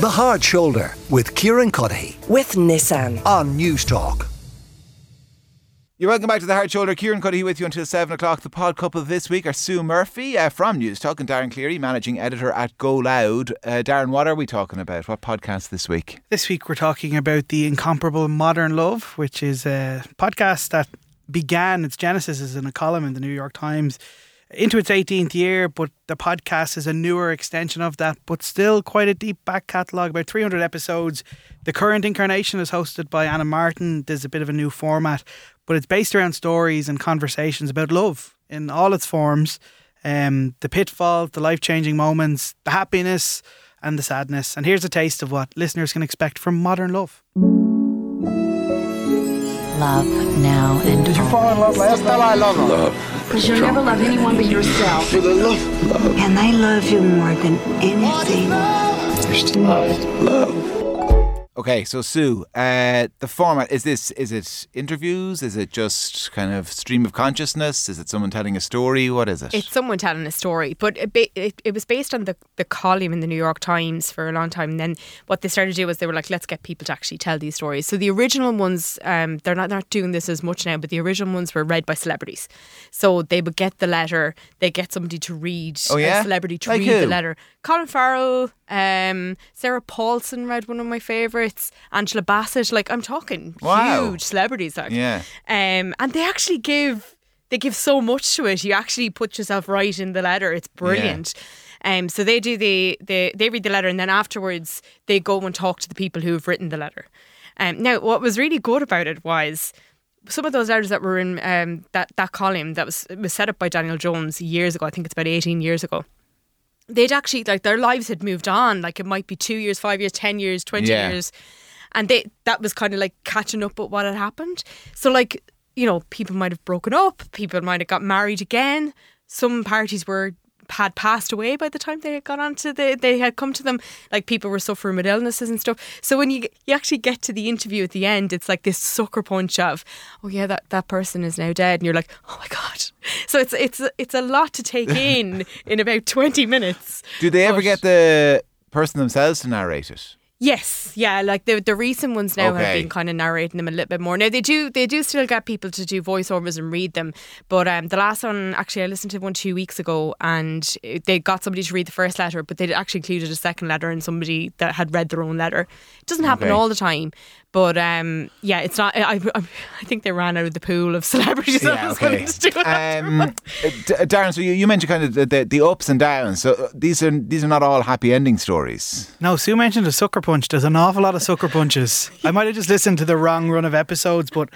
The Hard Shoulder with Kieran Cuddihy with Nissan. on Newstalk. You're welcome back to the Hard Shoulder. Kieran Cuddihy with you until 7 o'clock. The pod couple this week are Sue Murphy uh, from Newstalk and Darren Cleary, managing editor at GoLoud. Uh, Darren, what are we talking about? What podcast this week? This week we're talking about the incomparable Modern Love, which is a podcast that began its genesis as in a column in the New York Times into its 18th year, but the podcast is a newer extension of that, but still quite a deep back catalogue, about 300 episodes. The current incarnation is hosted by Anna Martin. There's a bit of a new format, but it's based around stories and conversations about love in all its forms um, the pitfalls, the life changing moments, the happiness, and the sadness. And here's a taste of what listeners can expect from modern love. love now and Did you fall in love last time? I love Because you'll never love anyone but yourself. And I love you more than anything. Okay, so Sue, uh, the format is this: is it interviews? Is it just kind of stream of consciousness? Is it someone telling a story? What is it? It's someone telling a story, but it, ba- it, it was based on the, the column in the New York Times for a long time. And then what they started to do was they were like, let's get people to actually tell these stories. So the original ones, um, they're not, not doing this as much now, but the original ones were read by celebrities. So they would get the letter, they get somebody to read, Oh, yeah? a celebrity to Like read who? the letter. Colin Farrell, um, Sarah Paulson read one of my favourites, Angela Bassett. Like I'm talking Wow. huge celebrities. Like, Yeah. um, and they actually give they give so much to it. You actually put yourself right in the letter. It's brilliant. Um, so they do the, the they read the letter and then afterwards they go and talk to the people who have written the letter. Um, now, what was really good about it was some of those letters that were in um, that that column that was was set up by Daniel Jones years ago. I think it's about eighteen years ago. They'd actually like their lives had moved on. Like it might be two years, five years, ten years, twenty Yeah. years, and they that was kind of like catching up with what had happened. So like you know, people might have broken up. People might have got married again. Some parties were had passed away by the time they had got onto the they had come to them. Like people were suffering with illnesses and stuff. So when you you actually get to the interview at the end it's like this sucker punch of oh yeah that that person is now dead. And you're like oh my god. So it's it's it's a lot to take in in about 20 minutes. Do they ever get the person themselves to narrate it? Yes, yeah, like the the recent ones now have been kind of narrating them a little bit more. Now they do they do still get people to do voiceovers and read them, but um, the last one actually I listened to one two weeks ago and they got somebody to read the first letter, but they actually included a second letter and somebody that had read their own letter. It doesn't happen Okay. all the time, but um, yeah, it's not. I, I I think they ran out of the pool of celebrities that was willing to do. Um, uh, D- Darren, so you, you mentioned kind of the, the, the ups and downs. So uh, these are these are not all happy ending stories. No, Sue mentioned a sucker punch. There's an awful lot of sucker punches. I might have just listened to the wrong run of episodes, but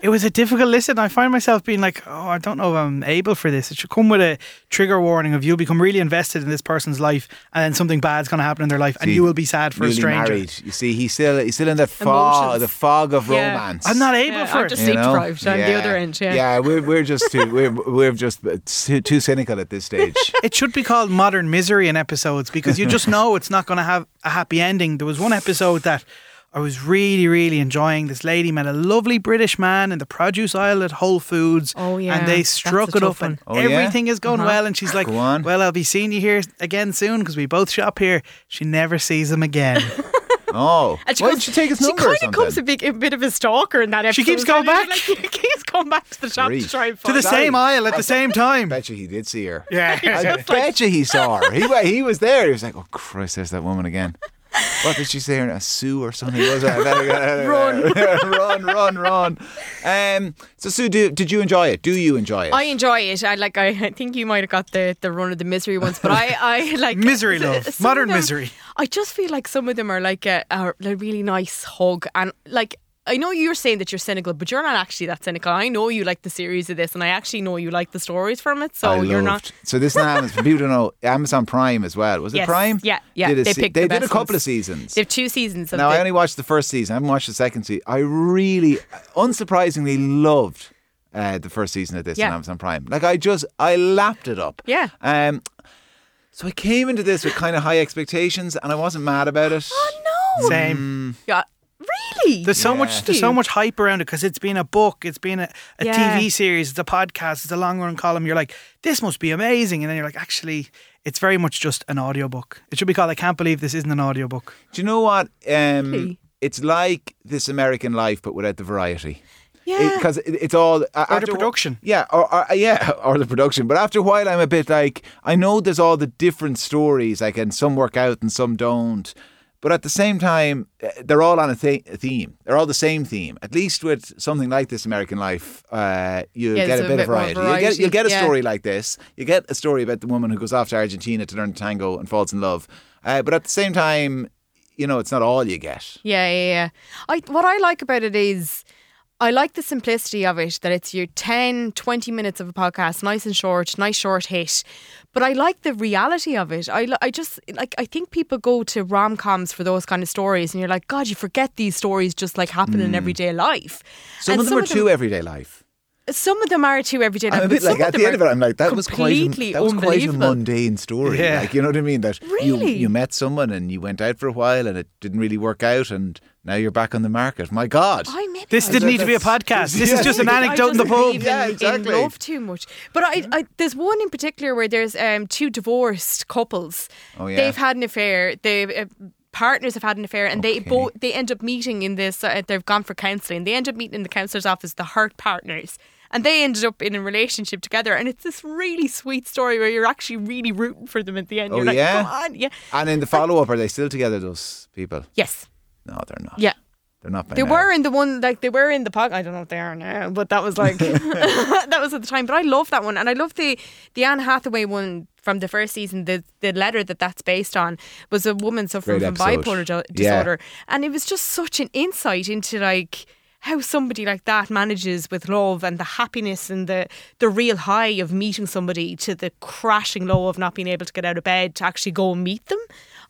it was a difficult listen. I find myself being like, oh, I don't know if I'm able for this. It should come with a trigger warning of you'll become really invested in this person's life and then something bad's going to happen in their life and you will be sad for a newly stranger. married. You see, he's still he's still in the fog, Emotions. the fog of Yeah. romance. I'm not able Yeah, for I'm it. just you sleep know? deprived. I'm the other end. Yeah. yeah, we're we're just too we're we're just too, too cynical at this stage. It should be called modern misery in episodes because you just know it's not going to have a happy ending. There was one episode that I was really, really enjoying. This lady met a lovely British man in the produce aisle at Whole Foods. Oh, yeah. and they That's struck it tough up, and one. Oh, yeah? everything is going uh-huh. well. And she's like, Go on. "Well, I'll be seeing you here again soon because we both shop here." She never sees him again. Oh, And she why goes- did she take his she number? or kind of comes a, big, a bit of a stalker in that episode. She keeps going Like, back. she keeps going back to the shop Grief. to try and to find the same aisle at the same time. bet you he did see her. Yeah. I bet you he saw her. He he was there. He was like, "Oh Christ, there's that woman again." What did she say? A Sue or something? Was it? run, run, run, run. Um, so Sue, do, did you enjoy it? Do you enjoy it? I enjoy it. I like. I think you might have got the, the run of the misery ones, but I, I like Misery love. some Modern them- misery. I just feel like some of them are like a, a, a really nice hug, and like I know you're saying that you're cynical, but you're not actually that cynical. I know you like the series of this, and I actually know you like the stories from it. So I you're loved- not. So this now, for people to know, Amazon Prime as well. Was it Yes. Prime? Yeah, yeah, Did they se- picked they the did a couple ones. of seasons. They have two seasons of Now the, I only watched the first season. I haven't watched the second season. I really, unsurprisingly, loved uh, the first season of this Yeah. on Amazon Prime. Like I just, I lapped it up. Yeah. Um. So I came into this with kind of high expectations, and I wasn't mad about it. Oh no! Same. Yeah, really? There's so Yeah. much there's so much hype around it because it's been a book, it's been a, a Yeah. TV series, it's a podcast, it's a long run column. You're like, this must be amazing, and then you're like, actually, it's very much just an audiobook. It should be called I Can't Believe This Isn't an Audiobook. Do you know what? Um, Really? It's like this American life, but without the variety. Yeah. Because it, it's all uh, Or the after- production. Yeah, or, or yeah, or the production. But after a while, I'm a bit like I know there's all the different stories, like and some work out and some don't. But at the same time, uh, they're all on a, th- a theme. They're all the same theme. At least with something like this American Life, uh, you Yeah, get a a bit of bit more variety. You get, variety, you get a yeah. story like this. You get a story about the woman who goes off to Argentina to learn tango and falls in love. Uh, but at the same time, you know, it's not all you get. Yeah, yeah, yeah. I what I like about it is I like the simplicity of it that it's your 10, 20 minutes of a podcast, nice and short, nice short hit. But I like the reality of it. I, I just like I think people go to rom-coms for those kind of stories and you're like, god, you forget these stories just like happen in everyday life. Hmm. Some And of them are too everyday life. Some of them are too everyday. I'm a but bit like at the end of it, I'm like that was quite a, completely that was quite a mundane story. Yeah. Like you know what I mean? That you Really? you met someone and you went out for a while and it didn't really work out and now you're back on the market. My God. I maybe This I didn't need to be a podcast. This is just an I anecdote in the pub. Yeah, in- exactly. In love too much, but I, I there's one in particular where there's um, two divorced couples. Oh, yeah. They've had an affair. They uh, partners have had an affair, and they both they end up meeting in this. Uh, they've gone for counselling. They end up meeting in the counsellor's office. The hurt partners. And they ended up in a relationship together, and it's this really sweet story where you're actually really rooting for them at the end. Oh, you're like, yeah? "Come on, yeah, And in the follow up, are they still together? Those people? yes, No, they're not. yeah. they're not. They now. were in the one like they were in the pod. I don't know if they are now, but that was like that was at the time. But I love that one, and I love the the Anne Hathaway one from the first season. The the letter that that's based on was a woman suffering Great from episode. bipolar jo- Yeah. disorder, and it was just such an insight into like how somebody like that manages with love and the happiness and the the real high of meeting somebody to the crashing low of not being able to get out of bed to actually go and meet them.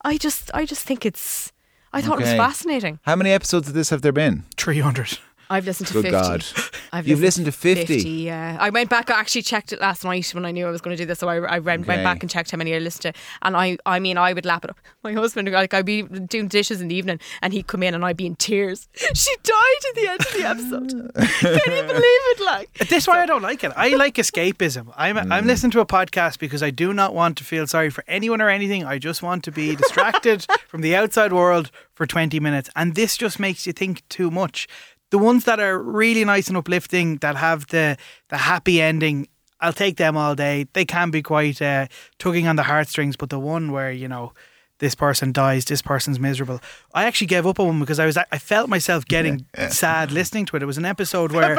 I just I just think it's I thought it was fascinating. How many episodes of this have there been? 300. I've listened to Good 50. God. I've You've listened to 50? yeah. I went back, I actually checked it last night when I knew I was going to do this. So I, I went, Okay. went back and checked how many I listened to. And I I mean, I would lap it up. My husband, like, I'd be doing dishes in the evening and he'd come in and I'd be in tears. She died at the end of the episode. Can you believe it? Like, This is why I don't like it. I like escapism. I'm Mm. I'm listening to a podcast because I do not want to feel sorry for anyone or anything. I just want to be distracted from the outside world for 20 minutes. And this just makes you think too much. The ones that are really nice and uplifting, that have the the happy ending, I'll take them all day. They can be quite uh, tugging on the heartstrings, but the one where you know this person dies, this person's miserable. I actually gave up on one because I was I felt myself getting sad listening to it. It was an episode where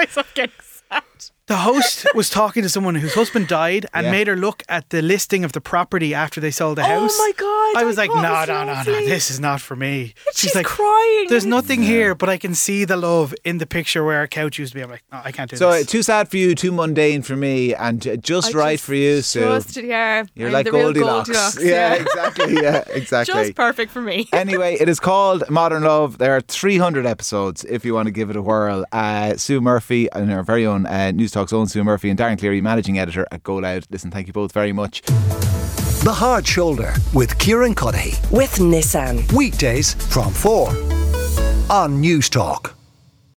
myself the host was talking to someone whose husband died and Yeah. made her look at the listing of the property after they sold the house. Oh my God, I was I like, thought no, it was no, no, no, lovely." this is not for me. She's like, crying. There's nothing here, but I can see the love in the picture where our couch used to be. I'm like, no, I can't do this. So uh, this. too sad for you, too mundane for me, and uh, just I right just- for you, Sue. Just, yeah. You're I'm like the real Goldilocks. Goldilocks. Yeah, exactly. Yeah, exactly. Just perfect for me. anyway, it is called Modern Love. There are 300 episodes if you want to give it a whirl. Uh, Sue Murphy and her very own uh, Newstalk's own Sue Murphy and Darren Cleary, managing editor at GoLoud. Listen, thank you both very much. The Hard Shoulder with Kieran Cuddihy. with Nissan. Weekdays from 4 on Newstalk.